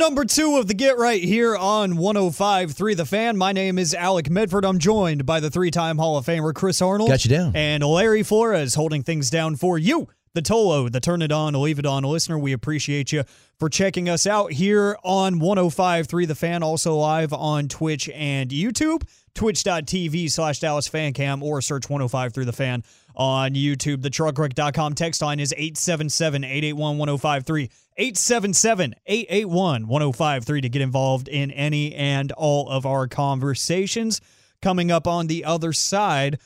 number two of the Get Right here on 105.3 The Fan. My name is Alec Medford. I'm joined by the three-time Hall of Famer Chris Arnold. Got you down. And Larry Flores holding things down for you, the Tolo, the Turn It On, Leave It On listener. We appreciate you for checking us out here on 105.3 The Fan, also live on Twitch and YouTube, twitch.tv slash Dallas Fan Cam, or search 105.3 The Fan on YouTube. The truckwreck.com text line is 877 881 1053. 877 881 1053 to get involved in any and all of our conversations. Coming up on the other side,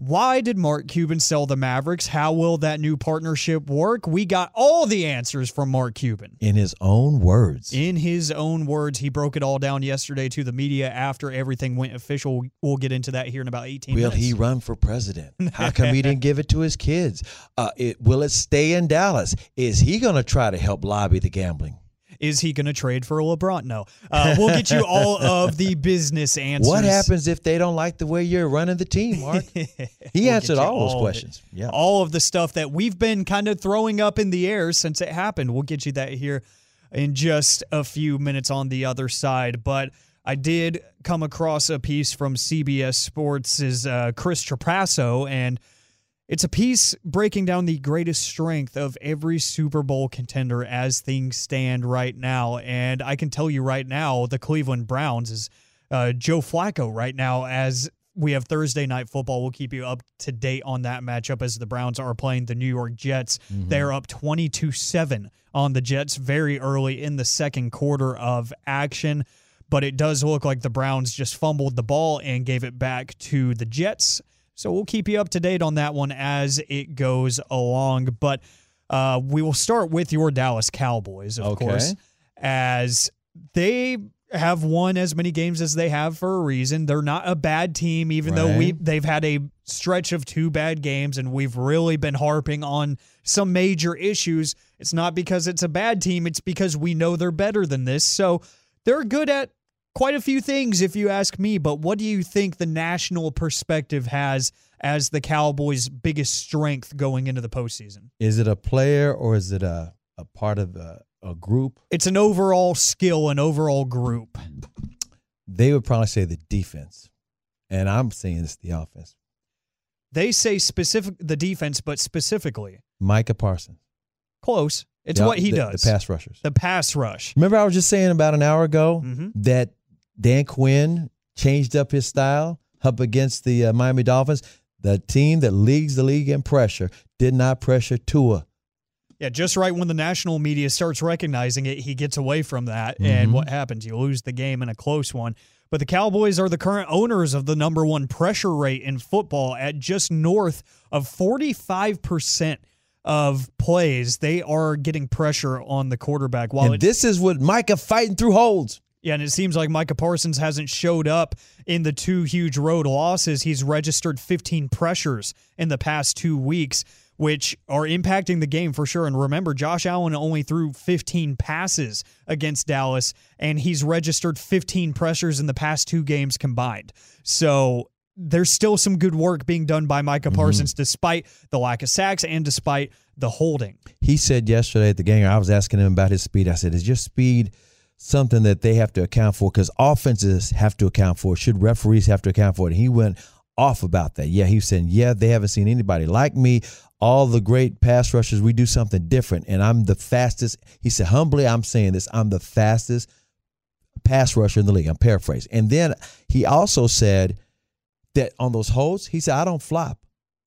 why did Mark Cuban sell the Mavericks? How will that new partnership work? We got all the answers from Mark Cuban. In his own words. In his own words, he broke it all down yesterday to the media after everything went official. We'll get into that here in about 18 will minutes. Will he run for president? How come he didn't give it to his kids? Uh, it, will it stay in Dallas? Is he going to try to help lobby the gambling? Is he going to trade for LeBron? No. Uh, we'll get you all of the business answers. What happens if they don't like the way you're running the team, Mark? He We'll answered get all those it. questions. Yeah. All of the stuff that we've been kind of throwing up in the air since it happened. We'll get you that here in just a few minutes on the other side. But I did come across a piece from CBS Sports' uh, Chris Trapasso, and it's a piece breaking down the greatest strength of every Super Bowl contender as things stand right now. And I can tell you right now, the Cleveland Browns is uh, Joe Flacco right now as we have Thursday night football. We'll keep you up to date on that matchup as the Browns are playing the New York Jets. They're up 22 7 on the Jets very early in the second quarter of action. But it does look like the Browns just fumbled the ball and gave it back to the Jets. So we'll keep you up to date on that one as it goes along. But uh, we will start with your Dallas Cowboys, of Okay. course, as they have won as many games as they have for a reason. They're not a bad team, even though we they've had a stretch of two bad games, and we've really been harping on some major issues. It's not because it's a bad team; it's because we know they're better than this. So they're good at quite a few things, if you ask me. But what do you think the national perspective has as the Cowboys' biggest strength going into the postseason? Is it a player or is it a, a part of a, a group? It's an overall skill, an overall group. They would probably say the defense. And I'm saying it's the offense. They say specific the defense, but specifically Micah Parsons. close. It's what he the- does. The pass rushers. The pass rush. Remember, I was just saying about an hour ago Mhm. that Dan Quinn changed up his style up against the uh, Miami Dolphins. The team that leads the league in pressure did not pressure Tua. Yeah, just right when the national media starts recognizing it, he gets away from that. And Mhm. what happens? You lose the game in a close one. But the Cowboys are the current owners of the number one pressure rate in football at just north of 45% of plays. They are getting pressure on the quarterback. While and it, this is what Micah fighting through holds. Yeah, and it seems like Micah Parsons hasn't showed up in the two huge road losses. He's registered 15 pressures in the past two weeks, which are impacting the game for sure. And remember, Josh Allen only threw 15 passes against Dallas, and he's registered 15 pressures in the past two games combined. So there's still some good work being done by Micah mm-hmm. Parsons, despite the lack of sacks and despite the holding. He said yesterday at the game, I was asking him about his speed. I said, Is your speed something that they have to account for? Because offenses have to account for. Should referees have to account for it? And he went off about that. Yeah, he was saying, Yeah, they haven't seen anybody like me. All the great pass rushers, we do something different. And I'm the fastest. He said, Humbly, I'm saying this. I'm the fastest pass rusher in the league. I'm paraphrasing. And then he also said that on those holds, he said, I don't flop.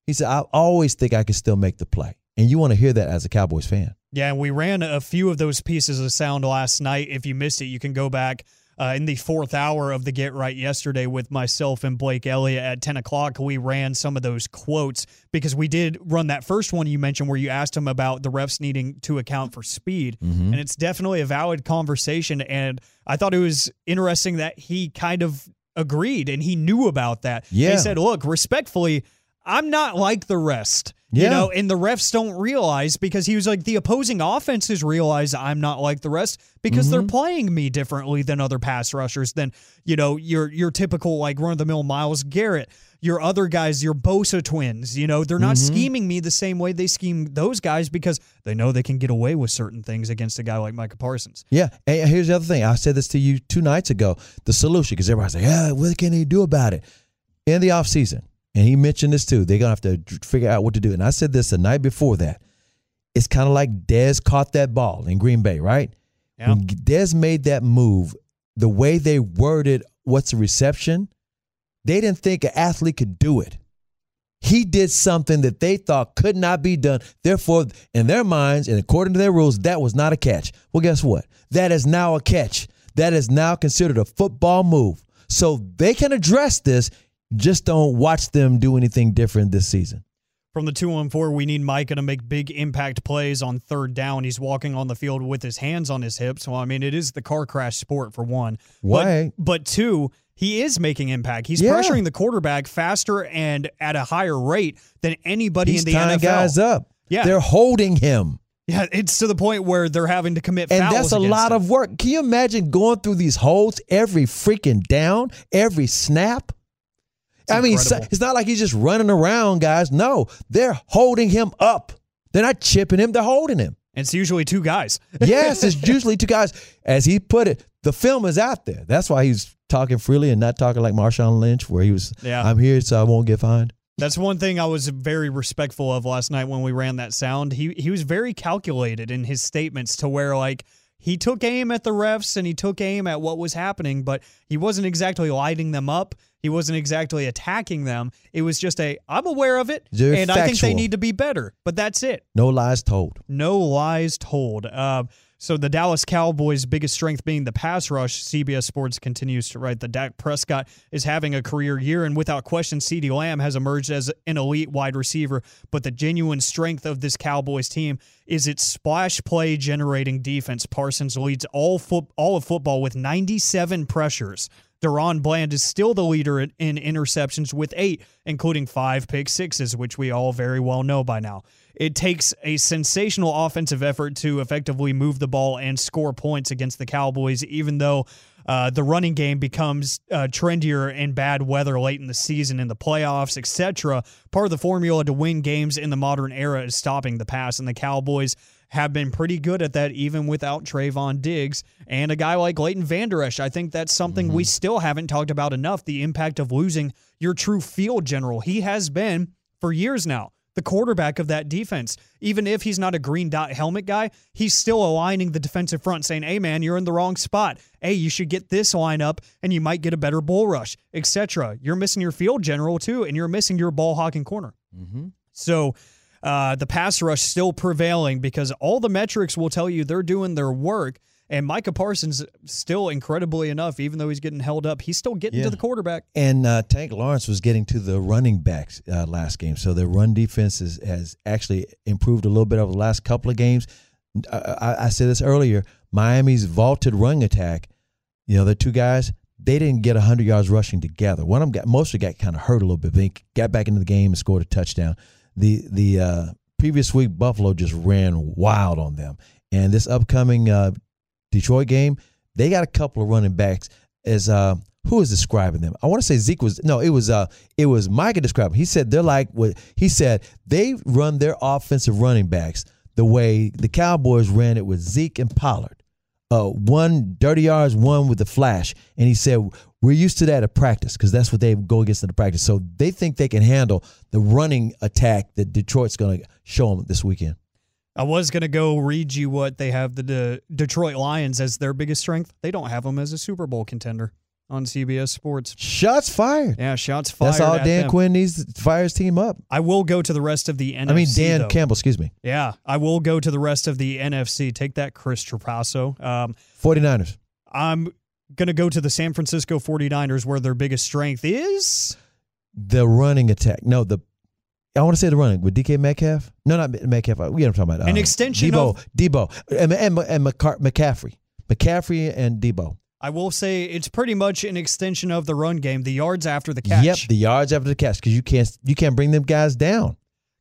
He said, I always think I can still make the play. And you want to hear that as a Cowboys fan. Yeah, and we ran a few of those pieces of sound last night. If you missed it, you can go back uh, in the fourth hour of the Get Right yesterday with myself and Blake Elliott at 10 o'clock. We ran some of those quotes because we did run that first one you mentioned where you asked him about the refs needing to account for speed. And it's definitely a valid conversation. And I thought it was interesting that he kind of agreed and he knew about that. Yeah. He said, look, respectfully, I'm not like the rest. You know, and the refs don't realize because he was like the opposing offenses realize I'm not like the rest because they're mm-hmm. playing me differently than other pass rushers than, you know, your your typical like run of the mill Myles Garrett, your other guys, your Bosa twins, you know, they're not mm-hmm. scheming me the same way they scheme those guys because they know they can get away with certain things against a guy like Micah Parsons. Yeah, and here's the other thing. I said this to you two nights ago. The solution, because everybody's like, "Yeah, what can he do about it?" In the offseason, and he mentioned this too. They're gonna have to figure out what to do. And I said this the night before that. It's kind of like Dez caught that ball in Green Bay, right? Yeah. When Dez made that move, the way they worded what's the reception, they didn't think an athlete could do it. He did something that they thought could not be done. Therefore, in their minds and according to their rules, that was not a catch. Well, guess what? That is now a catch. That is now considered a football move. So they can address this. Just don't watch them do anything different this season. From the 214, we need Micah to make big impact plays on third down. He's walking on the field with his hands on his hips. Well, I mean, it is the car crash sport for one. Why? But, but two, he is making impact. He's Yeah. pressuring the quarterback faster and at a higher rate than anybody He's in the tying NFL. guys up. Yeah. They're holding him. Yeah, it's to the point where they're having to commit And that's a lot him. of work. Can you imagine going through these holds every freaking down, every snap? I mean, incredible. it's not like he's just running around, guys. No, they're holding him up. They're not chipping him, they're holding him. And it's usually two guys. Yes, it's usually two guys. As he put it, the film is out there. That's why he's talking freely and not talking like Marshawn Lynch, where he was, Yeah. I'm here so I won't get fined. That's one thing I was very respectful of last night when we ran that sound. He he was very calculated in his statements to where like he took aim at the refs and he took aim at what was happening, but he wasn't exactly lighting them up. He wasn't exactly attacking them. It was just a I'm aware of it Very and I think they need to be better. But that's it. No lies told. No lies told. Uh, so the Dallas Cowboys' biggest strength being the pass rush. CBS Sports continues to write that Dak Prescott is having a career year, and without question, CeeDee Lamb has emerged as an elite wide receiver. But the genuine strength of this Cowboys team is its splash play generating defense. Parsons leads all foot all of football with 97 pressures. DaRon Bland is still the leader in in interceptions with eight, including five pick sixes, which we all very well know by now. It takes a sensational offensive effort to effectively move the ball and score points against the Cowboys, even though uh, the running game becomes uh, trendier in bad weather late in the season, in the playoffs, etc. Part of the formula to win games in the modern era is stopping the pass, and the Cowboys have been pretty good at that even without Trevon Diggs and a guy like Leighton Vander Esch. I think that's something we mm-hmm. still haven't talked about enough the impact of losing your true field general. He has been for years now the quarterback of that defense. Even if he's not a green dot helmet guy, he's still aligning the defensive front, saying, Hey, man, you're in the wrong spot. Hey, you should get this line up and you might get a better bull rush, etc. You're missing your field general too, and you're missing your ball hawking corner. Mm-hmm. So uh, the pass rush still prevailing because all the metrics will tell you they're doing their work. And Micah Parsons still incredibly enough, even though he's getting held up, he's still getting Yeah. to the quarterback. And uh, Tank Lawrence was getting to the running backs uh, last game, so their run defense is, has actually improved a little bit over the last couple of games. I, I, I said this earlier. Miami's vaulted running attack, you know, the two guys they didn't get 100 yards rushing together. One of them got most of got kind of hurt a little bit. But he got back into the game and scored a touchdown. The the uh, previous week Buffalo just ran wild on them, and this upcoming uh, Detroit game, they got a couple of running backs. As uh, who is describing them? I want to say Zeke was no, it was uh, it was Micah describing. He said they're like what he said they run their offensive running backs the way the Cowboys ran it with Zeke and Pollard. Uh, one dirty yards, one with the flash, and he said we're used to that at practice because that's what they go against in the practice. So they think they can handle the running attack that Detroit's going to show them this weekend. I was going to go read you what they have the De- Detroit Lions as their biggest strength. They don't have them as a Super Bowl contender on CBS Sports. Shots fired. Yeah, shots fired. That's all Dan them. Quinn needs to fire his team up. I will go to the rest of the NFC. I mean, Dan though. Campbell, excuse me. Yeah, I will go to the rest of the NFC. Take that, Chris Trapasso. Um, 49ers. I'm going to go to the San Francisco 49ers where their biggest strength is. The running attack. No, the I want to say the running with DK Metcalf. No, not Metcalf. We know what I'm talking about. An Uh, extension Deebo, of- Deebo, and and, and McCaffrey, McCaffrey and Deebo. I will say it's pretty much an extension of the run game. The yards after the catch. Yep, the yards after the catch because you can't you can't bring them guys down.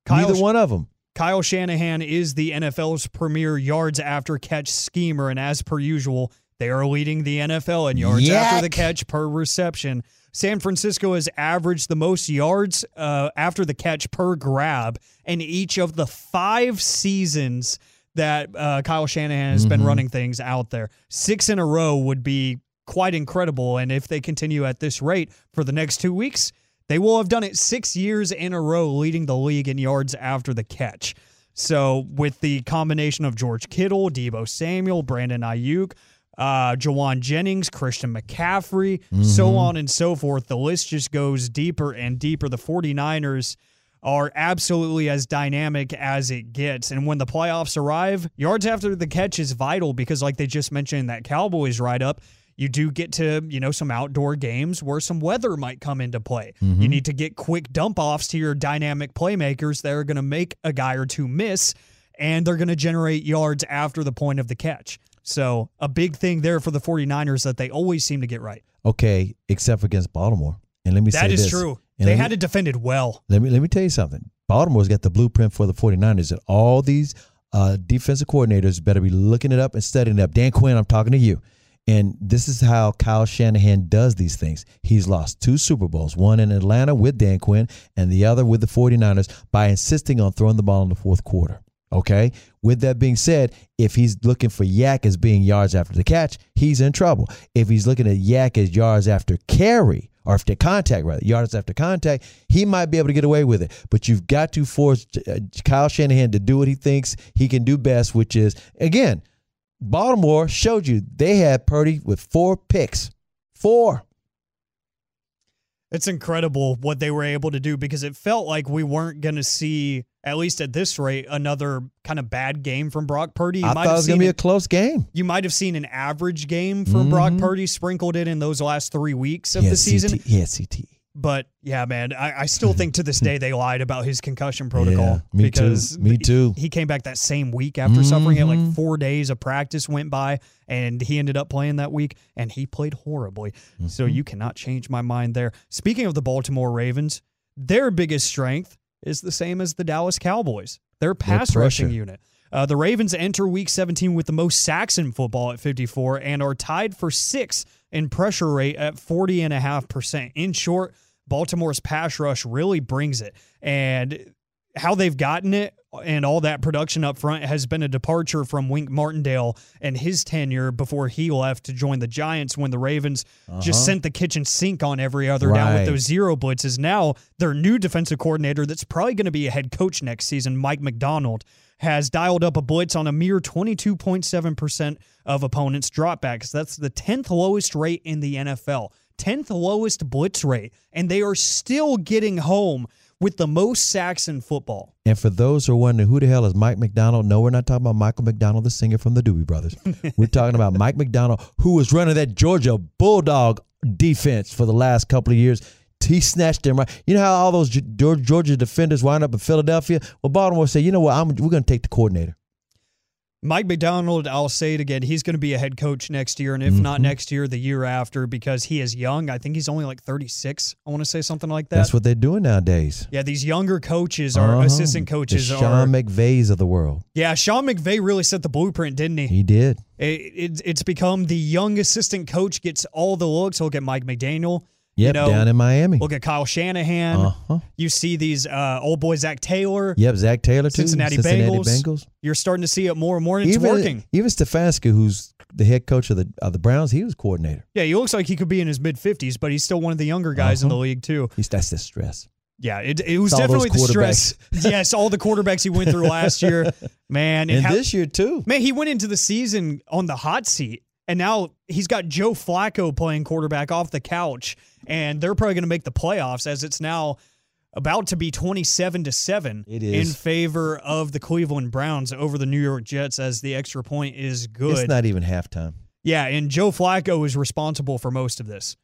Kyle Neither one of them. Kyle Shanahan is the NFL's premier yards after catch schemer, and as per usual, they are leading the NFL in yards after the catch per reception. San Francisco has averaged the most yards uh, after the catch per grab in each of the five seasons that uh, Kyle Shanahan has been running things out there. Six in a row would be quite incredible, and if they continue at this rate for the next two weeks, they will have done it six years in a row, leading the league in yards after the catch. So, with the combination of George Kittle, Deebo Samuel, Brandon Aiyuk, uh, Jauan Jennings, Christian McCaffrey, so on and so forth, the list just goes deeper and deeper. The 49ers are absolutely as dynamic as it gets. And when the playoffs arrive, yards after the catch is vital because, like they just mentioned that Cowboys write up, you do get to, you know, some outdoor games where some weather might come into play. You mm-hmm. need to get quick dump offs to your dynamic playmakers that are going to make a guy or two miss, and they're going to generate yards after the point of the catch. So, a big thing there for the 49ers that they always seem to get right. Okay, except against Baltimore. And let me That say is this. true. And They let me- had to defend it well. Let me let me tell you something. Baltimore's got the blueprint for the 49ers, and all these uh, defensive coordinators better be looking it up and studying it up. Dan Quinn, I'm talking to you. And this is how Kyle Shanahan does these things. He's lost two Super Bowls, one in Atlanta with Dan Quinn and the other with the 49ers by insisting on throwing the ball in the fourth quarter. Okay. With that being said, if he's looking for YAC as being yards after the catch, he's in trouble. If he's looking at YAC as yards after carry, or after contact, rather, yards after contact, he might be able to get away with it. But you've got to force uh, Kyle Shanahan to do what he thinks he can do best, which is, again, Baltimore showed you they had Purdy with four picks. Four. It's incredible what they were able to do because it felt like we weren't going to see, at least at this rate, another kind of bad game from Brock Purdy. You I thought it was going to be a close game. you might have seen an average game from Brock Mhm. Purdy sprinkled in in those last three weeks of He the season. CT, had CT. But yeah, man, I, I still think to this day they lied about his concussion protocol Yeah, me too. because Me too. he came back that same week after suffering it. Like Mhm. four days of practice went by, and he ended up playing that week, and he played horribly. So Mm-hmm. you cannot change my mind there. Speaking of the Baltimore Ravens, their biggest strength is the same as the Dallas Cowboys. Their pass rushing unit. Uh, the Ravens enter Week 17 with the most sacks in football at 54 and are tied for sixth in pressure rate at 40 and a half percent. In short, Baltimore's pass rush really brings it. And how they've gotten it and all that production up front has been a departure from Wink Martindale and his tenure before he left to join the Giants when the Ravens just uh-huh. sent the kitchen sink on every other down with those zero blitzes. Now, their new defensive coordinator, that's probably going to be a head coach next season, Mike Macdonald, has dialed up a blitz on a mere 22.7% of opponents' dropbacks. That's the 10th lowest rate in the NFL. 10th lowest blitz rate. And they are still getting home with the most sacks in football. And for those who are wondering who the hell is Mike Macdonald, no, we're not talking about Michael McDonald, the singer from the Doobie Brothers. we're talking about Mike Macdonald, who was running that Georgia Bulldog defense for the last couple of years. He snatched them right. You know how all those Georgia defenders wind up in Philadelphia? Well, Baltimore said, you know what? I'm, we're going to take the coordinator. Mike Macdonald, I'll say it again, he's going to be a head coach next year, and if not Mm-hmm. next year, the year after, because he is young. I think he's only like 36. I want to say something like that. That's what they're doing nowadays. yeah, these younger coaches are Uh-huh. assistant coaches the are. Sean McVays of the world. yeah, Sean McVay really set the blueprint, didn't he? He did. It, it, it's become the young assistant coach gets all the looks. He'll get Mike McDaniel. Yep, you know, down in Miami. Look at Kyle Shanahan. Uh-huh. You see these uh, old boy Zac Taylor. Yep, Zac Taylor too. Cincinnati Bengals. Bengals. You're starting to see it more and more, and it's even, working. Even Stefanski, who's the head coach of the of the Browns, he was coordinator. Yeah, he looks like he could be in his mid 50s, but he's still one of the younger guys in Uh-huh. the league, too. He's that's the stress. Yeah, it, it was definitely the stress. yes, all the quarterbacks he went through last year. Man, it And ha- this year too. man, he went into the season on the hot seat, and now he's got Joe Flacco playing quarterback off the couch, and they're probably going to make the playoffs as it's now about to be 27 to 7 It in favor of the Cleveland Browns over the New York Jets as the extra point is good. It's not even halftime. Yeah, and Joe Flacco is responsible for most of this.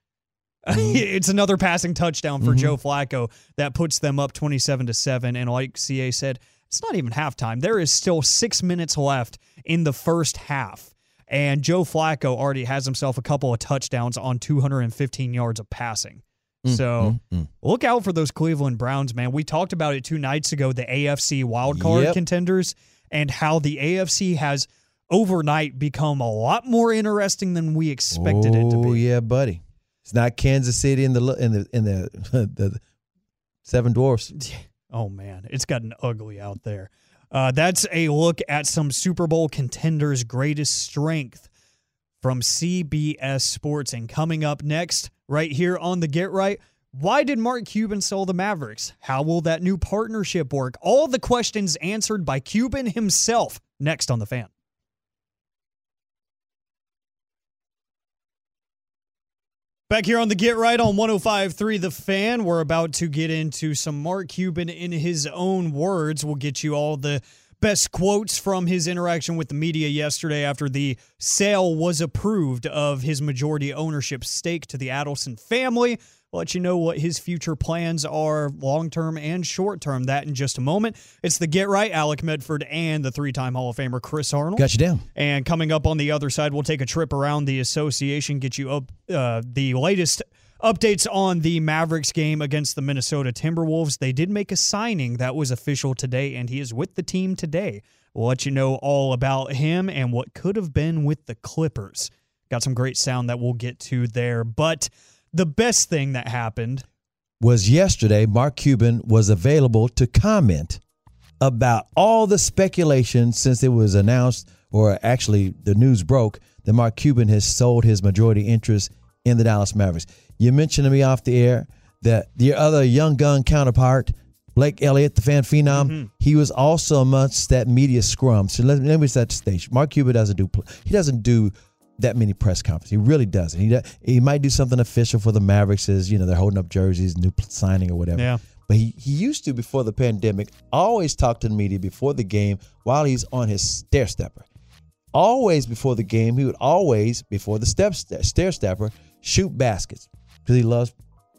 Mm-hmm. it's another passing touchdown for Joe Flacco that puts them up 27 to 7 and like CA said, it's not even halftime. There is still 6 minutes left in the first half. And Joe Flacco already has himself a couple of touchdowns on 215 yards of passing. Mm, So look out for those Cleveland Browns, man. We talked about it two nights ago, the AFC wildcard Yep. contenders, and how the AFC has overnight become a lot more interesting than we expected it to be. Oh yeah, buddy. It's not Kansas City in the in the in the the Seven Dwarfs. Oh man, it's gotten ugly out there. Uh, that's a look at some Super Bowl contenders' greatest strength from CBS Sports. And coming up next, right here on the Get Right, why did Mark Cuban sell the Mavericks? How will that new partnership work? All the questions answered by Cuban himself. Next on the fan. Back here on the Get Right on 105.3 The Fan, we're about to get into some Mark Cuban in his own words. We'll get you all the best quotes from his interaction with the media yesterday after the sale was approved of his majority ownership stake to the Adelson family. Let you know what his future plans are, long term and short term. That in just a moment. It's the Get Right, Alec Medford, and the three time Hall of Famer Chris Arnold. Got you down. And coming up on the other side, we'll take a trip around the association, get you up uh, the latest updates on the Mavericks game against the Minnesota Timberwolves. They did make a signing that was official today, and he is with the team today. We'll let you know all about him and what could have been with the Clippers. Got some great sound that we'll get to there. But the best thing that happened Was yesterday Mark Cuban was available to comment about all the speculation since it was announced, or actually the news broke, that Mark Cuban has sold his majority interest in the Dallas Mavericks. You mentioned to me off the air that your other young gun counterpart, Blake Elliott, the fan phenom, mm-hmm. he was also amongst that media scrum. So let, let me set the stage. Mark Cuban doesn't do he doesn't do that many press conferences. He really doesn't. He he might do something official for the Mavericks, as you know they're holding up jerseys, new signing or whatever. Yeah. But he, he used to before the pandemic always talk to the media before the game while he's on his stair stepper. Always before the game, he would always before the step stair stepper shoot baskets because he loves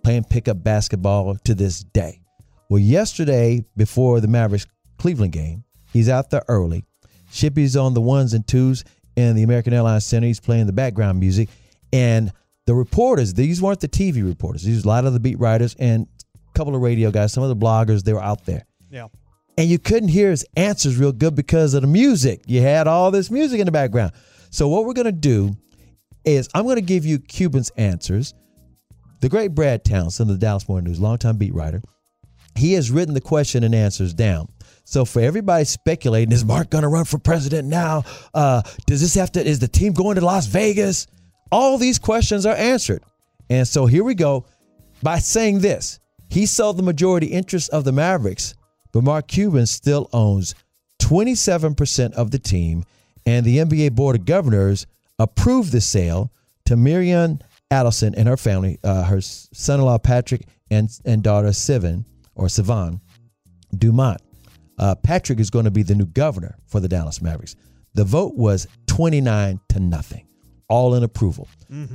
playing pickup basketball to this day. Well, yesterday before the Mavericks Cleveland game, he's out there early. Shippy's on the ones and twos in the American Airlines Center. He's playing the background music, and the reporters. These weren't the TV reporters. These were a lot of the beat writers and a couple of radio guys. Some of the bloggers they were out there Yeah. and you couldn't hear his answers real good because of the music. You had all this music in the background. So what we're gonna do is I'm gonna give you Cuban's answers. The great Brad Townsend of the Dallas Morning News, longtime beat writer, he has written the question and answers down. So for everybody speculating, is Mark gonna run for president now? Uh, does this have to? Is the team going to Las Vegas? All these questions are answered. And so here we go. By saying this, he sold the majority interest of the Mavericks, but Mark Cuban still owns 27% of the team, and the NBA Board of Governors approved the sale to Miriam Adelson and her family, uh, her son-in-law Patrick and and daughter Sivan or Sivan Dumont. Uh, Patrick is going to be the new governor for the Dallas Mavericks. The vote was 29 to nothing, all in approval.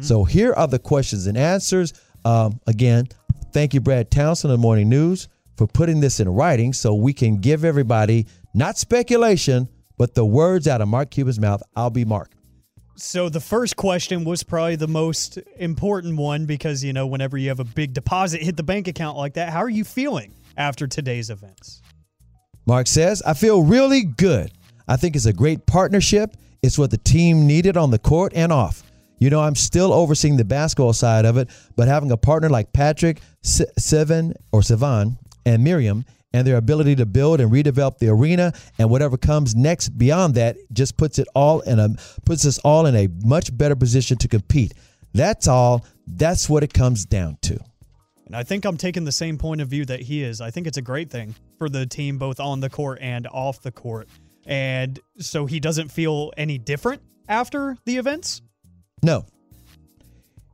So here are the questions and answers. Um, again, thank you, Brad Townsend of the Morning News, for putting this in writing so we can give everybody not speculation, but the words out of Mark Cuban's mouth. I'll be Mark. So the first question was probably the most important one because you know whenever you have a big deposit hit the bank account like that, how are you feeling after today's events? Mark says, I feel really good. I think it's a great partnership. It's what the team needed on the court and off. You know, I'm still overseeing the basketball side of it, but having a partner like Patrick, Seven, or Sivan, and Miriam, and their ability to build and redevelop the arena and whatever comes next beyond that just puts it all in a puts us all in a much better position to compete. That's all. That's what it comes down to. And I think I'm taking the same point of view that he is. I think it's a great thing for the team both on the court and off the court. And so he doesn't feel any different after the events? No.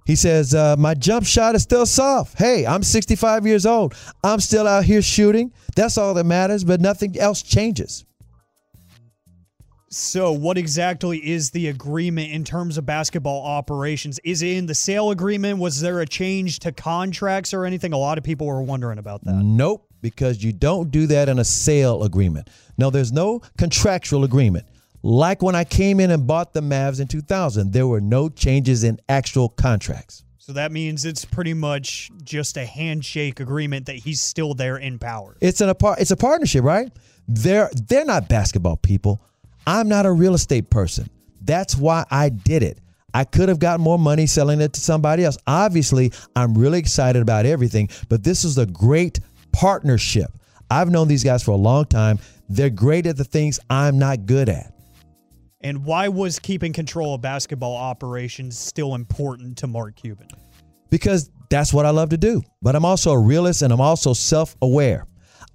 He says, uh, My jump shot is still soft. Hey, I'm 65 years old. I'm still out here shooting. That's all that matters, but nothing else changes. So, what exactly is the agreement in terms of basketball operations? Is it in the sale agreement? Was there a change to contracts or anything? A lot of people were wondering about that. Nope, because you don't do that in a sale agreement. No, there's no contractual agreement. like when I came in and bought the Mavs in 2000. There were no changes in actual contracts. So that means it's pretty much just a handshake agreement that he's still there in power. It's an it's a partnership, right? They're they're not basketball people. I'm not a real estate person. That's why I did it. I could have gotten more money selling it to somebody else. Obviously, I'm really excited about everything, but this is a great partnership. I've known these guys for a long time. They're great at the things I'm not good at. And why was keeping control of basketball operations still important to Mark Cuban? Because that's what I love to do. But I'm also a realist and I'm also self aware.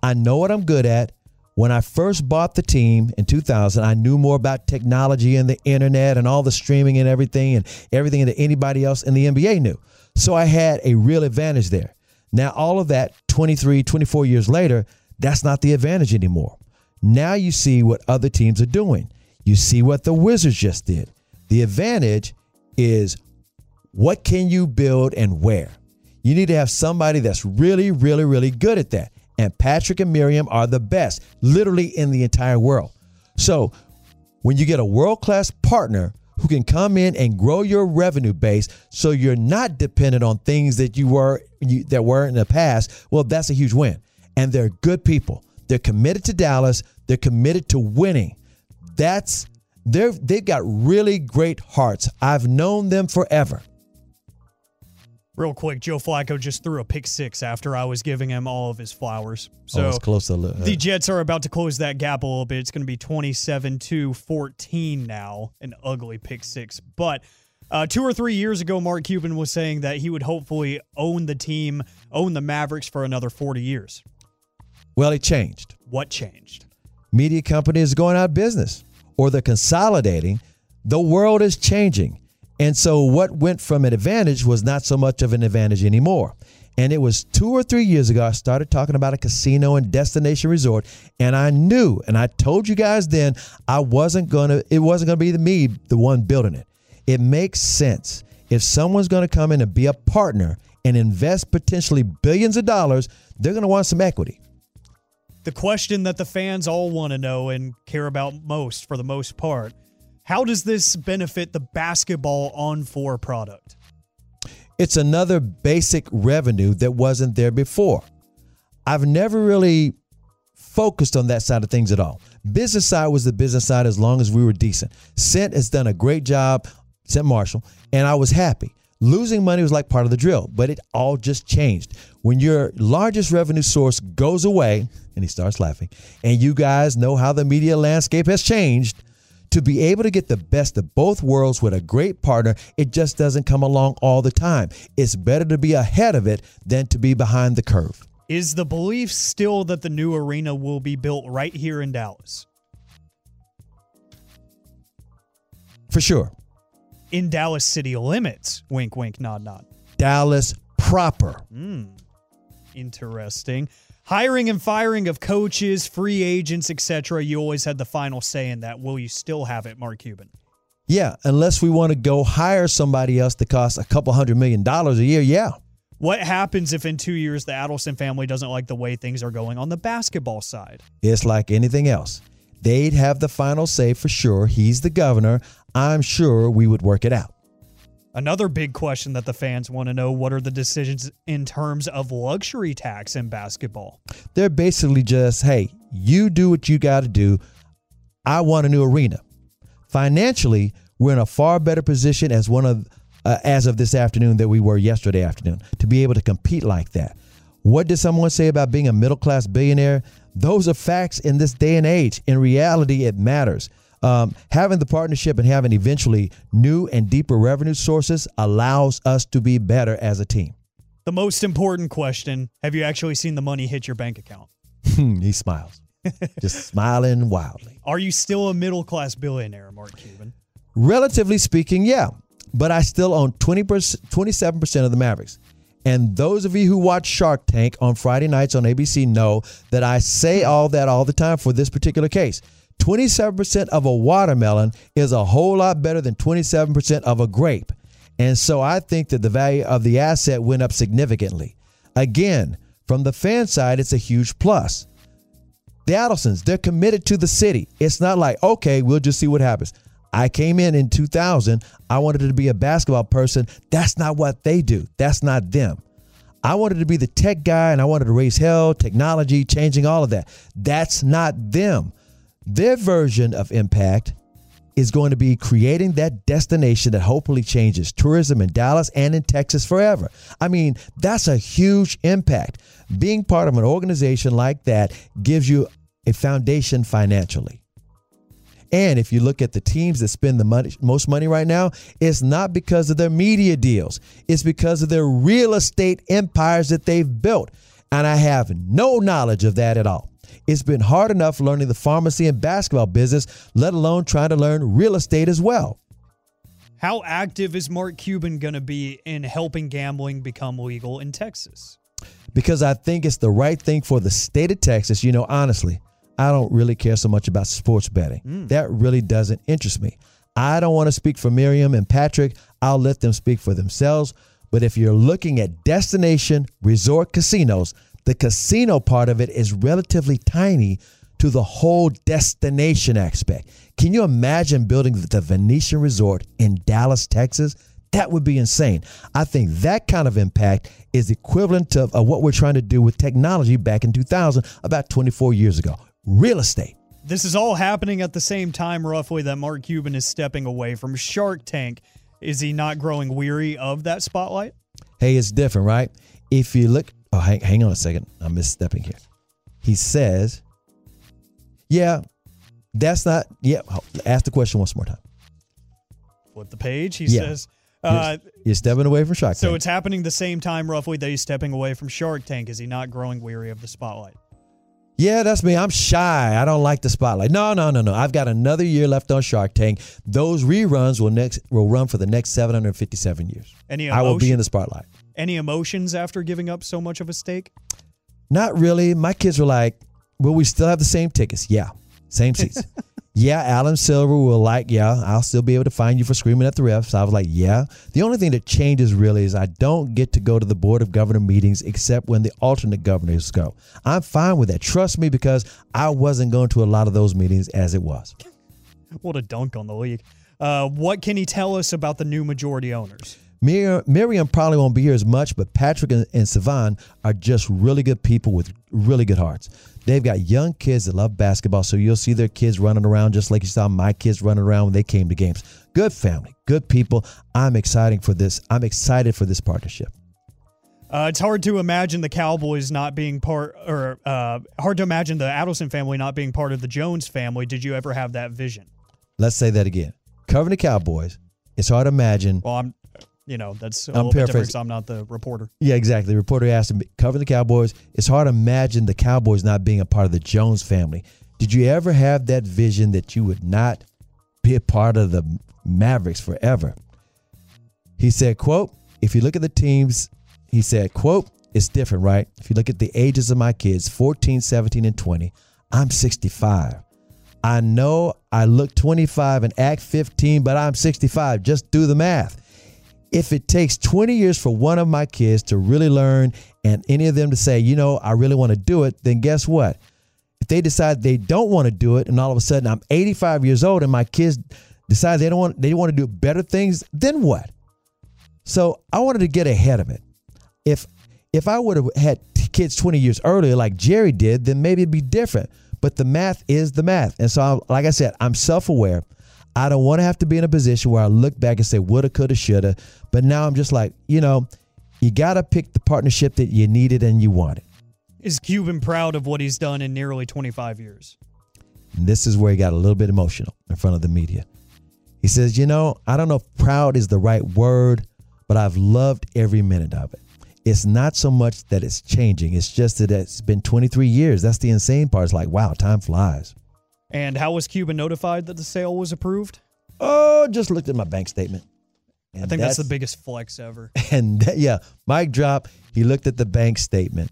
I know what I'm good at. When I first bought the team in 2000, I knew more about technology and the internet and all the streaming and everything and everything that anybody else in the NBA knew. So I had a real advantage there. Now, all of that 23, 24 years later, that's not the advantage anymore. Now you see what other teams are doing. You see what the Wizards just did. The advantage is what can you build and where? You need to have somebody that's really, really, really good at that and Patrick and Miriam are the best, literally in the entire world. So when you get a world class partner who can come in and grow your revenue base so you're not dependent on things that you were you, that were in the past, well, that's a huge win. And they're good people. They're committed to Dallas. They're committed to winning. That's they're they've got really great hearts. I've known them forever. Real quick, Joe Flacco just threw a pick six after I was giving him all of his flowers. So oh, close to, uh, the Jets are about to close that gap a little bit. It's going to be 27 to 14 now, an ugly pick six. But uh, two or three years ago, Mark Cuban was saying that he would hopefully own the team, own the Mavericks for another 40 years. Well, it changed. What changed? Media companies going out of business or they're consolidating. The world is changing. And so what went from an advantage was not so much of an advantage anymore. And it was two or three years ago, I started talking about a casino and destination resort. And I knew, and I told you guys then, I wasn't going to, it wasn't going to be the me, the one building it. It makes sense. If someone's going to come in and be a partner and invest potentially billions of dollars, they're going to want some equity. The question that the fans all want to know and care about most, for the most part, how does this benefit the basketball on four product? It's another basic revenue that wasn't there before. I've never really focused on that side of things at all. Business side was the business side as long as we were decent. Cynt has done a great job, Cynt Marshall, and I was happy. Losing money was like part of the drill, but it all just changed. When your largest revenue source goes away, and he starts laughing, and you guys know how the media landscape has changed, to be able to get the best of both worlds with a great partner, it just doesn't come along all the time. It's better to be ahead of it than to be behind the curve. Is the belief still that the new arena will be built right here in Dallas? For sure. In Dallas city limits. Wink, wink, nod, nod. Dallas proper. Hmm. Interesting hiring and firing of coaches, free agents, etc. You always had the final say in that. Will you still have it, Mark Cuban? Yeah, unless we want to go hire somebody else that costs a couple hundred million dollars a year. Yeah. What happens if in two years the Adelson family doesn't like the way things are going on the basketball side? It's like anything else. They'd have the final say for sure. He's the governor. I'm sure we would work it out. Another big question that the fans want to know what are the decisions in terms of luxury tax in basketball? They're basically just, hey, you do what you got to do. I want a new arena. Financially, we're in a far better position as one of uh, as of this afternoon that we were yesterday afternoon to be able to compete like that. What did someone say about being a middle class billionaire? Those are facts in this day and age. In reality, it matters. Um, having the partnership and having eventually new and deeper revenue sources allows us to be better as a team. The most important question Have you actually seen the money hit your bank account? he smiles, just smiling wildly. Are you still a middle class billionaire, Mark Cuban? Relatively speaking, yeah. But I still own 20 27% of the Mavericks. And those of you who watch Shark Tank on Friday nights on ABC know that I say all that all the time for this particular case. 27% of a watermelon is a whole lot better than 27% of a grape. And so I think that the value of the asset went up significantly. Again, from the fan side, it's a huge plus. The Adelsons, they're committed to the city. It's not like, okay, we'll just see what happens. I came in in 2000. I wanted to be a basketball person. That's not what they do. That's not them. I wanted to be the tech guy and I wanted to raise hell, technology, changing all of that. That's not them. Their version of impact is going to be creating that destination that hopefully changes tourism in Dallas and in Texas forever. I mean, that's a huge impact. Being part of an organization like that gives you a foundation financially. And if you look at the teams that spend the money, most money right now, it's not because of their media deals. It's because of their real estate empires that they've built. And I have no knowledge of that at all. It's been hard enough learning the pharmacy and basketball business, let alone trying to learn real estate as well. How active is Mark Cuban going to be in helping gambling become legal in Texas? Because I think it's the right thing for the state of Texas. You know, honestly, I don't really care so much about sports betting. Mm. That really doesn't interest me. I don't want to speak for Miriam and Patrick. I'll let them speak for themselves. But if you're looking at destination resort casinos, the casino part of it is relatively tiny to the whole destination aspect. Can you imagine building the Venetian Resort in Dallas, Texas? That would be insane. I think that kind of impact is equivalent to uh, what we're trying to do with technology back in 2000, about 24 years ago. Real estate. This is all happening at the same time, roughly, that Mark Cuban is stepping away from Shark Tank. Is he not growing weary of that spotlight? Hey, it's different, right? If you look Oh, hang, hang on a second. I'm misstepping here. He says, yeah, that's not, yeah. Ask the question once more time. Flip the page. He yeah. says, uh, you're, you're, stepping away from Shark Tank. So it's happening the same time, roughly, that he's stepping away from Shark Tank. Is he not growing weary of the spotlight? Yeah, that's me. I'm shy. I don't like the spotlight. No, no, no, no. I've got another year left on Shark Tank. Those reruns will next will run for the next 757 years. Any I will be in the spotlight. Any emotions after giving up so much of a stake? Not really. My kids were like, "Will we still have the same tickets?" Yeah, same seats. yeah, Adam Silver will like, yeah, I'll still be able to find you for screaming at the refs. I was like, yeah. The only thing that changes really is I don't get to go to the Board of Governor meetings except when the alternate governors go. I'm fine with that. Trust me, because I wasn't going to a lot of those meetings as it was. what a dunk on the league. Uh, what can he tell us about the new majority owners? Mir- Miriam probably won't be here as much, but Patrick and, and Savan are just really good people with really good hearts. They've got young kids that love basketball, so you'll see their kids running around just like you saw my kids running around when they came to games. Good family, good people. I'm excited for this. I'm excited for this partnership. Uh, it's hard to imagine the Cowboys not being part, or uh, hard to imagine the Adelson family not being part of the Jones family. Did you ever have that vision? Let's say that again. Covering the Cowboys, it's hard to imagine. Well, I'm you know, that's a I'm little bit different. I'm not the reporter. Yeah, exactly. The reporter asked him, cover the Cowboys. It's hard to imagine the Cowboys not being a part of the Jones family. Did you ever have that vision that you would not be a part of the Mavericks forever? He said, quote, if you look at the teams, he said, quote, it's different, right? If you look at the ages of my kids, 14, 17, and 20, I'm 65. I know I look 25 and act 15, but I'm 65. Just do the math if it takes 20 years for one of my kids to really learn and any of them to say, you know, I really want to do it, then guess what? If they decide they don't want to do it and all of a sudden I'm 85 years old and my kids decide they don't want they want to do better things, then what? So I wanted to get ahead of it. If if I would have had kids 20 years earlier like Jerry did, then maybe it'd be different. But the math is the math. And so, I, like I said, I'm self aware. I don't want to have to be in a position where I look back and say woulda, coulda, shoulda. But now I'm just like, you know, you got to pick the partnership that you needed and you wanted. Is Cuban proud of what he's done in nearly 25 years? And this is where he got a little bit emotional in front of the media. He says, You know, I don't know if proud is the right word, but I've loved every minute of it. It's not so much that it's changing, it's just that it's been 23 years. That's the insane part. It's like, wow, time flies. And how was Cuban notified that the sale was approved? Oh, just looked at my bank statement. I think that's, that's, the biggest flex ever. And that, yeah, mic drop. He looked at the bank statement,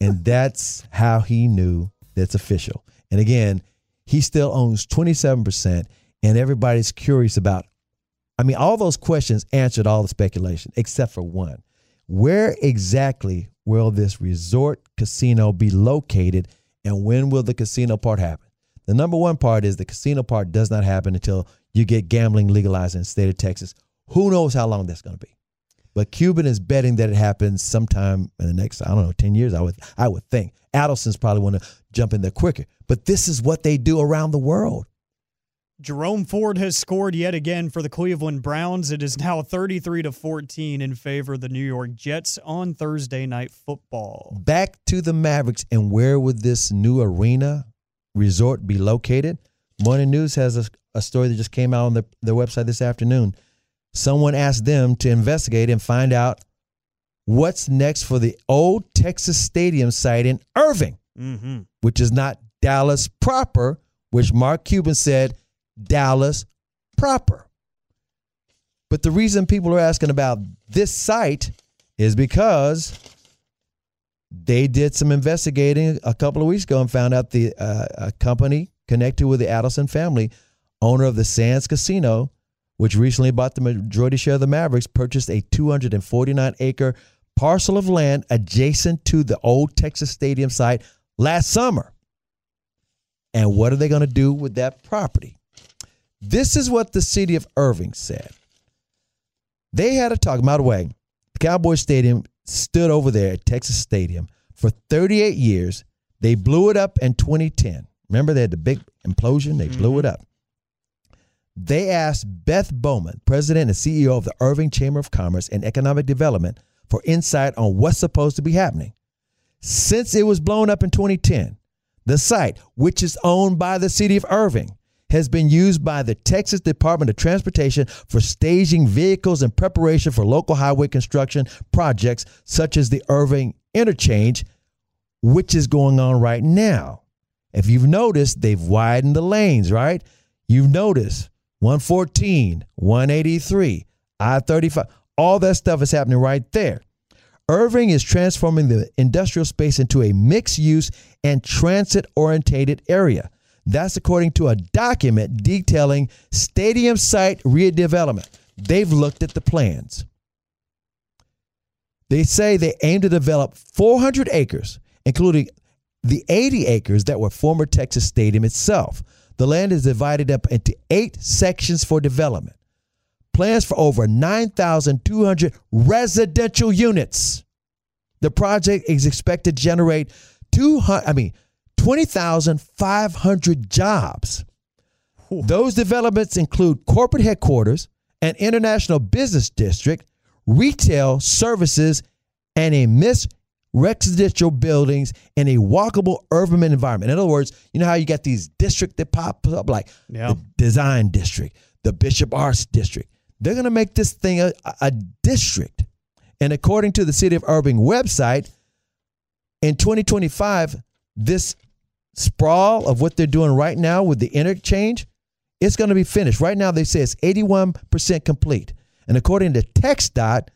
and that's how he knew that's official. And again, he still owns 27%, and everybody's curious about. I mean, all those questions answered all the speculation except for one. Where exactly will this resort casino be located And when will the casino part happen? The number one part is the casino part does not happen until you get gambling legalized in the state of Texas. Who knows how long that's going to be? But Cuban is betting that it happens sometime in the next, I don't know, 10 years, I would I would think. Adelson's probably want to jump in there quicker. But this is what they do around the world. Jerome Ford has scored yet again for the Cleveland Browns. It is now 33 to 14 in favor of the New York Jets on Thursday night football. Back to the Mavericks and where would this new arena resort be located? Morning News has a, a story that just came out on the, their website this afternoon. Someone asked them to investigate and find out what's next for the old Texas Stadium site in Irving, Mm-hmm. which is not Dallas proper, which Mark Cuban said Dallas proper. But the reason people are asking about this site is because they did some investigating a couple of weeks ago and found out the uh, a company connected with the Adelson family, owner of the Sands Casino, which recently bought the majority share of the Mavericks, purchased a 249 acre parcel of land adjacent to the old Texas Stadium site last summer. And what are they going to do with that property? This is what the city of Irving said. They had a talk. By the way, the Cowboy Stadium stood over there at Texas Stadium for 38 years. They blew it up in 2010. Remember, they had the big implosion? They blew it mm-hmm. up. They asked Beth Bowman, president and CEO of the Irving Chamber of Commerce and Economic Development, for insight on what's supposed to be happening. Since it was blown up in 2010, the site, which is owned by the city of Irving, has been used by the Texas Department of Transportation for staging vehicles in preparation for local highway construction projects such as the Irving Interchange, which is going on right now. If you've noticed, they've widened the lanes, right? You've noticed 114, 183, I 35, all that stuff is happening right there. Irving is transforming the industrial space into a mixed use and transit orientated area. That's according to a document detailing stadium site redevelopment. They've looked at the plans. They say they aim to develop 400 acres, including the 80 acres that were former Texas Stadium itself. The land is divided up into eight sections for development. Plans for over 9,200 residential units. The project is expected to generate 200, I mean, 20,500 jobs. Those developments include corporate headquarters, an international business district, retail services, and a mixed residential buildings in a walkable urban environment. In other words, you know how you got these districts that pop up like Yeah. the design district, the Bishop Arts district. They're going to make this thing a, a district. And according to the City of Irving website, in 2025, this sprawl of what they're doing right now with the interchange, it's going to be finished. Right now, they say it's 81% complete. And according to TxDOT,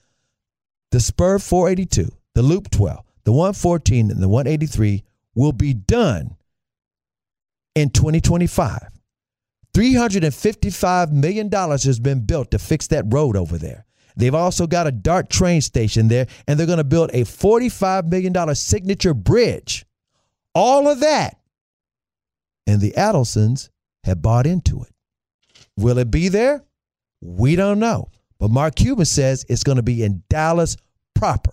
the Spur 482, the Loop 12, the 114, and the 183 will be done in 2025. $355 million has been built to fix that road over there. They've also got a DART train station there, and they're going to build a $45 million signature bridge. All of that. And the Adelsons have bought into it. Will it be there? We don't know. But Mark Cuban says it's going to be in Dallas proper.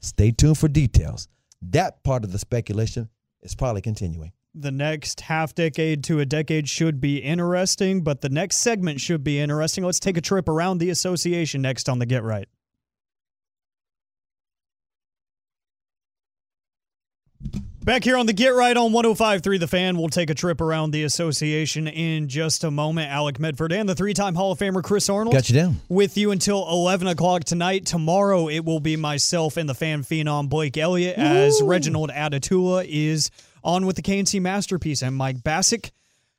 Stay tuned for details. That part of the speculation is probably continuing. The next half decade to a decade should be interesting, but the next segment should be interesting. Let's take a trip around the association next on the Get Right. Back here on the Get Right on 105.3 The Fan, we'll take a trip around the association in just a moment. Alec Medford and the three-time Hall of Famer Chris Arnold Got you down. with you until 11 o'clock tonight. Tomorrow, it will be myself and the fan phenom Blake Elliott as Reginald Adetula is on with the KNC Masterpiece and Mike Bacsik.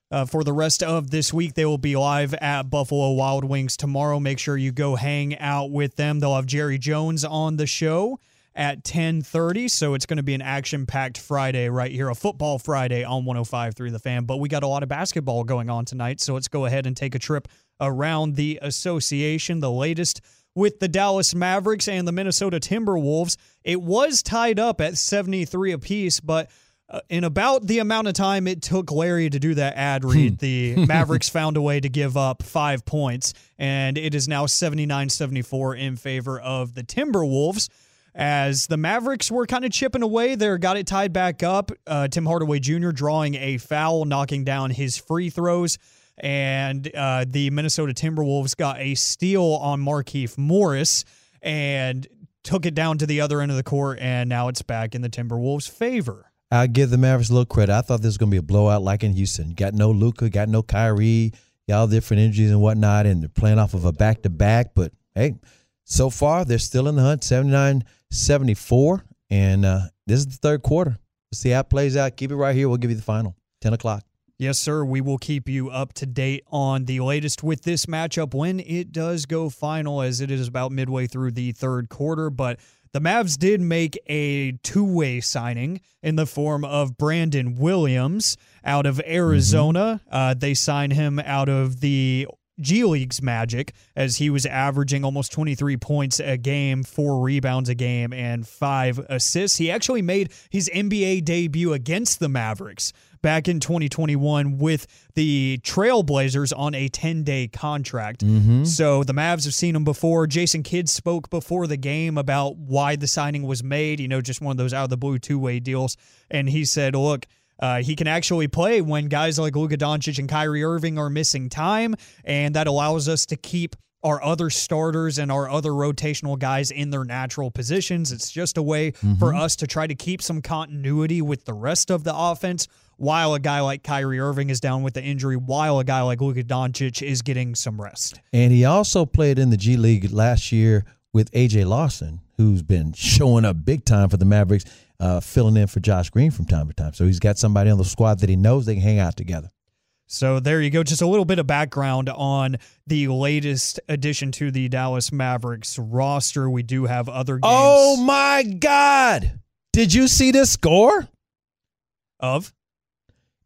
Uh, for the rest of this week, they will be live at Buffalo Wild Wings tomorrow. Make sure you go hang out with them. They'll have Jerry Jones on the show at 10:30, so it's going to be an action-packed Friday right here, a football Friday on 105.3 The Fan. But we got a lot of basketball going on tonight, so let's go ahead and take a trip around the association. The latest with the Dallas Mavericks and the Minnesota Timberwolves. It was tied up at 73 apiece, but uh, in about the amount of time it took Larry to do that ad read, the Mavericks found a way to give up five points, and it is now 79 74 in favor of the Timberwolves. As the Mavericks were kind of chipping away there, got it tied back up. Uh, Tim Hardaway Jr. drawing a foul, knocking down his free throws. And uh, the Minnesota Timberwolves got a steal on Markieff Morris and took it down to the other end of the court. And now it's back in the Timberwolves' favor. I give the Mavericks a little credit. I thought this was going to be a blowout like in Houston. Got no Luka, got no Kyrie, y'all different injuries and whatnot, and they're playing off of a back to back. But hey, so far they're still in the hunt 79 74. And uh, this is the third quarter. Let's see how it plays out. Keep it right here. We'll give you the final 10 o'clock. Yes, sir. We will keep you up to date on the latest with this matchup when it does go final, as it is about midway through the third quarter. But the Mavs did make a two way signing in the form of Brandon Williams out of Arizona. Mm-hmm. Uh, they signed him out of the G League's magic as he was averaging almost 23 points a game, four rebounds a game, and five assists. He actually made his NBA debut against the Mavericks back in 2021 with the Trailblazers on a 10 day contract. Mm-hmm. So the Mavs have seen him before. Jason Kidd spoke before the game about why the signing was made, you know, just one of those out of the blue two way deals. And he said, look, uh, he can actually play when guys like Luka Doncic and Kyrie Irving are missing time, and that allows us to keep our other starters and our other rotational guys in their natural positions. It's just a way mm-hmm. for us to try to keep some continuity with the rest of the offense while a guy like Kyrie Irving is down with the injury, while a guy like Luka Doncic is getting some rest. And he also played in the G League last year with AJ Lawson, who's been showing up big time for the Mavericks uh, filling in for Josh Green from time to time. So he's got somebody on the squad that he knows they can hang out together. So there you go. Just a little bit of background on the latest addition to the Dallas Mavericks roster. We do have other games. Oh my God. Did you see the score? Of?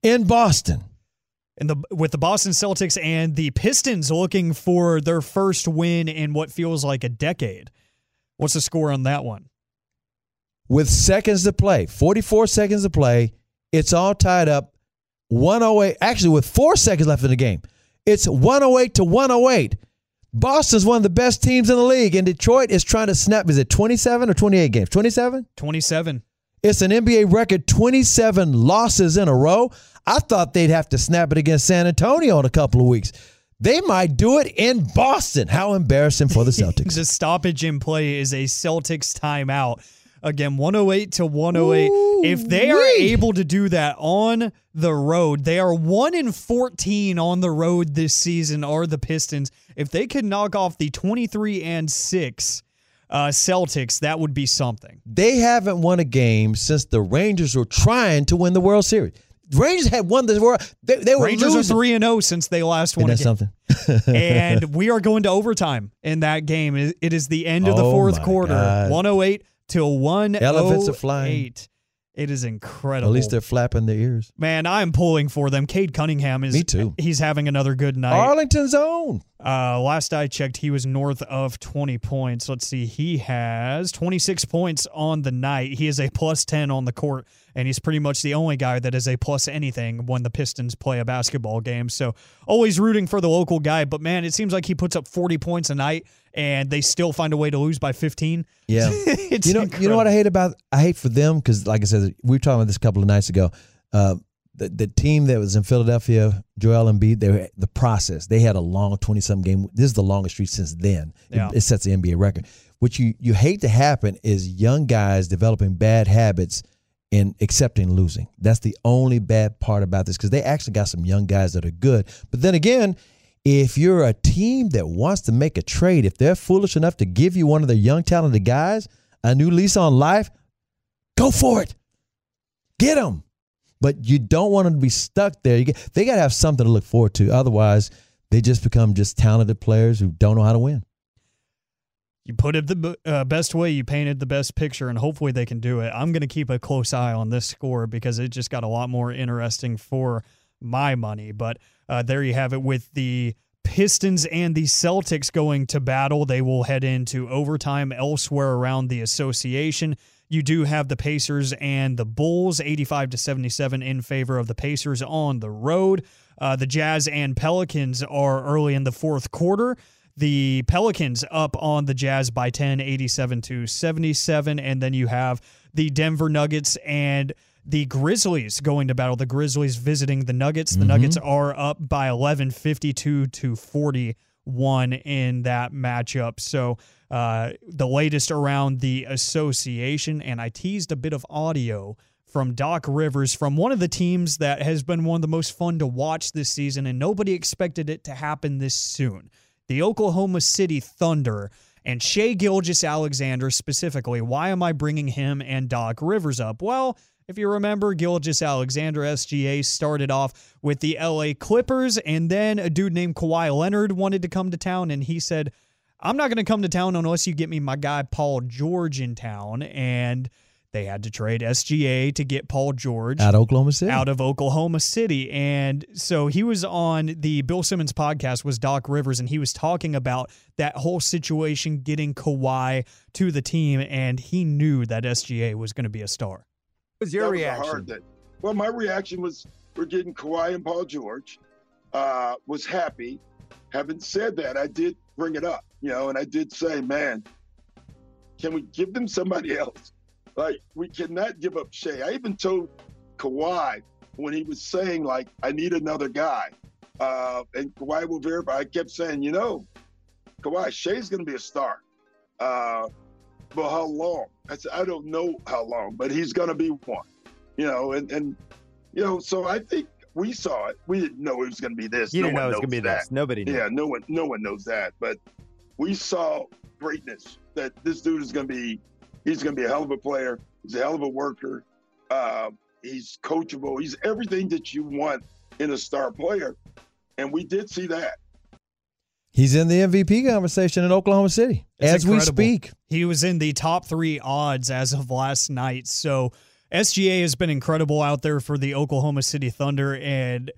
In Boston. In the with the Boston Celtics and the Pistons looking for their first win in what feels like a decade. What's the score on that one? With seconds to play, 44 seconds to play. It's all tied up 108. Actually, with four seconds left in the game, it's 108 to 108. Boston's one of the best teams in the league, and Detroit is trying to snap. Is it 27 or 28 games? 27? 27. It's an NBA record 27 losses in a row. I thought they'd have to snap it against San Antonio in a couple of weeks. They might do it in Boston. How embarrassing for the Celtics. the stoppage in play is a Celtics timeout. Again, 108 to 108. Ooh, if they wee. are able to do that on the road, they are 1 in 14 on the road this season are the Pistons. If they could knock off the 23 and 6 uh, Celtics, that would be something. They haven't won a game since the Rangers were trying to win the World Series. Rangers had won the World. They, they were Rangers losing. are three and zero since they last won. That's something. and we are going to overtime in that game. It is the end of the oh fourth quarter. 108 till one elephants oh are flying. It is incredible. At least they're flapping their ears. Man, I am pulling for them. Cade Cunningham is Me too. he's having another good night. Arlington's own. Uh, last I checked, he was north of 20 points. Let's see. He has 26 points on the night. He is a plus 10 on the court and he's pretty much the only guy that is a plus anything when the Pistons play a basketball game. So always rooting for the local guy, but man, it seems like he puts up 40 points a night and they still find a way to lose by 15. Yeah. you know incredible. you know what I hate about I hate for them cuz like I said we were talking about this a couple of nights ago. Uh, the, the team that was in Philadelphia, Joel Embiid, they the process. They had a long 20 something game. This is the longest streak since then. Yeah. It, it sets the NBA record. What you you hate to happen is young guys developing bad habits in accepting losing. That's the only bad part about this because they actually got some young guys that are good. But then again, if you're a team that wants to make a trade, if they're foolish enough to give you one of their young, talented guys a new lease on life, go for it. Get them. But you don't want them to be stuck there. Get, they got to have something to look forward to. Otherwise, they just become just talented players who don't know how to win you put it the uh, best way, you painted the best picture, and hopefully they can do it. I'm going to keep a close eye on this score because it just got a lot more interesting for my money. But uh, there you have it with the Pistons and the Celtics going to battle. They will head into overtime elsewhere around the association. you do have the Pacers and the Bulls, 85 to 77 in favor of the Pacers on the road. Uh, the Jazz and Pelicans are early in the fourth quarter. The Pelicans up on the Jazz by 10, 87 to 77. And then you have the Denver Nuggets and the Grizzlies going to battle. The Grizzlies visiting the Nuggets. The mm-hmm. Nuggets are up by 11, 52 to 41 in that matchup. So uh, the latest around the association, and I teased a bit of audio from Doc Rivers from one of the teams that has been one of the most fun to watch this season, and nobody expected it to happen this soon. The Oklahoma City Thunder and Shai Gilgeous-Alexander specifically. Why am I bringing him and Doc Rivers up? Well, if you remember, Gilgis Alexander SGA started off with the LA Clippers, and then a dude named Kawhi Leonard wanted to come to town, and he said, I'm not going to come to town unless you get me my guy Paul George in town. And they had to trade SGA to get Paul George out of Oklahoma City. Out of Oklahoma City. And so he was on the Bill Simmons podcast was Doc Rivers and he was talking about that whole situation getting Kawhi to the team and he knew that SGA was going to be a star. What was your that reaction? Was well, my reaction was we're getting Kawhi and Paul George. Uh, was happy. Having said that, I did bring it up, you know, and I did say, man, can we give them somebody else? Like, we cannot give up Shai. I even told Kawhi when he was saying, like, I need another guy. Uh, and Kawhi will verify. I kept saying, you know, Kawhi, Shai's going to be a star. Uh, but how long? I said, I don't know how long, but he's going to be one. You know, and, and, you know, so I think we saw it. We didn't know it was going to be this. You no didn't know it was going to be that. this. Nobody knew. Yeah, no one, no one knows that. But we saw greatness. That this dude is going to be He's going to be a hell of a player. He's a hell of a worker. Uh, he's coachable. He's everything that you want in a star player. And we did see that. He's in the MVP conversation in Oklahoma City it's as incredible. we speak. He was in the top three odds as of last night. So SGA has been incredible out there for the Oklahoma City Thunder. And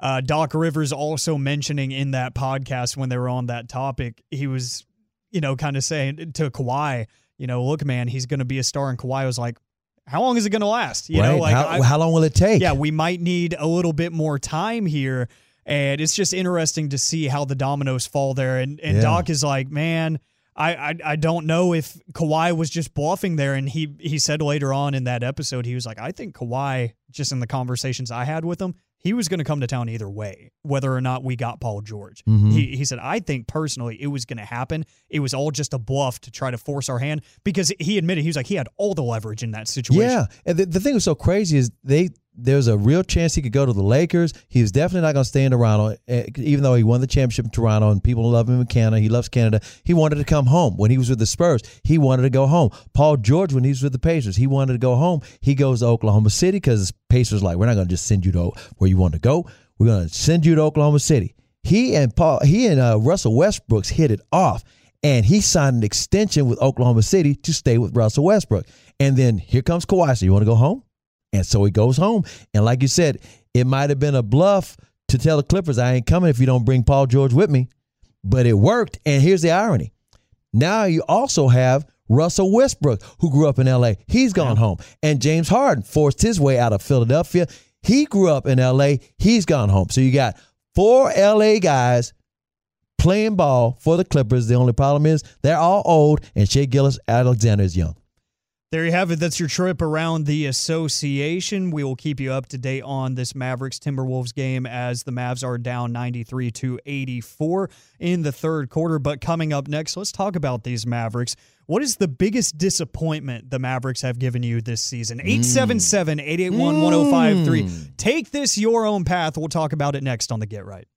uh, Doc Rivers also mentioning in that podcast when they were on that topic, he was, you know, kind of saying to Kawhi, you know, look, man, he's going to be a star. And Kawhi was like, how long is it going to last? You right. know, like how, I, how long will it take? Yeah, we might need a little bit more time here. And it's just interesting to see how the dominoes fall there. And, and yeah. Doc is like, man, I, I I don't know if Kawhi was just bluffing there. And he he said later on in that episode, he was like, I think Kawhi, just in the conversations I had with him, he was going to come to town either way, whether or not we got Paul George. Mm-hmm. He, he said, I think personally it was going to happen. It was all just a bluff to try to force our hand because he admitted, he was like, he had all the leverage in that situation. Yeah. And the, the thing was so crazy is they there's a real chance he could go to the Lakers. He's definitely not going to stay in Toronto, eh, even though he won the championship in Toronto and people love him in Canada. He loves Canada. He wanted to come home. When he was with the Spurs, he wanted to go home. Paul George, when he was with the Pacers, he wanted to go home. He goes to Oklahoma City because Pacers like, we're not going to just send you to where you want to go. We're going to send you to Oklahoma City. He and Paul, he and uh, Russell Westbrooks hit it off, and he signed an extension with Oklahoma City to stay with Russell Westbrook. And then here comes Kawhi. So you want to go home? And so he goes home. And like you said, it might have been a bluff to tell the Clippers, I ain't coming if you don't bring Paul George with me. But it worked. And here's the irony. Now you also have Russell Westbrook, who grew up in LA. He's gone yeah. home. And James Harden forced his way out of Philadelphia. He grew up in LA. He's gone home. So you got four LA guys playing ball for the Clippers. The only problem is they're all old, and Shai Gillis Alexander is young. There you have it. That's your trip around the association. We will keep you up to date on this Mavericks Timberwolves game as the Mavs are down 93 to 84 in the third quarter. But coming up next, let's talk about these Mavericks. What is the biggest disappointment the Mavericks have given you this season? Hmm. 877 881 1053. Hmm. Take this your own path. We'll talk about it next on the Get Right.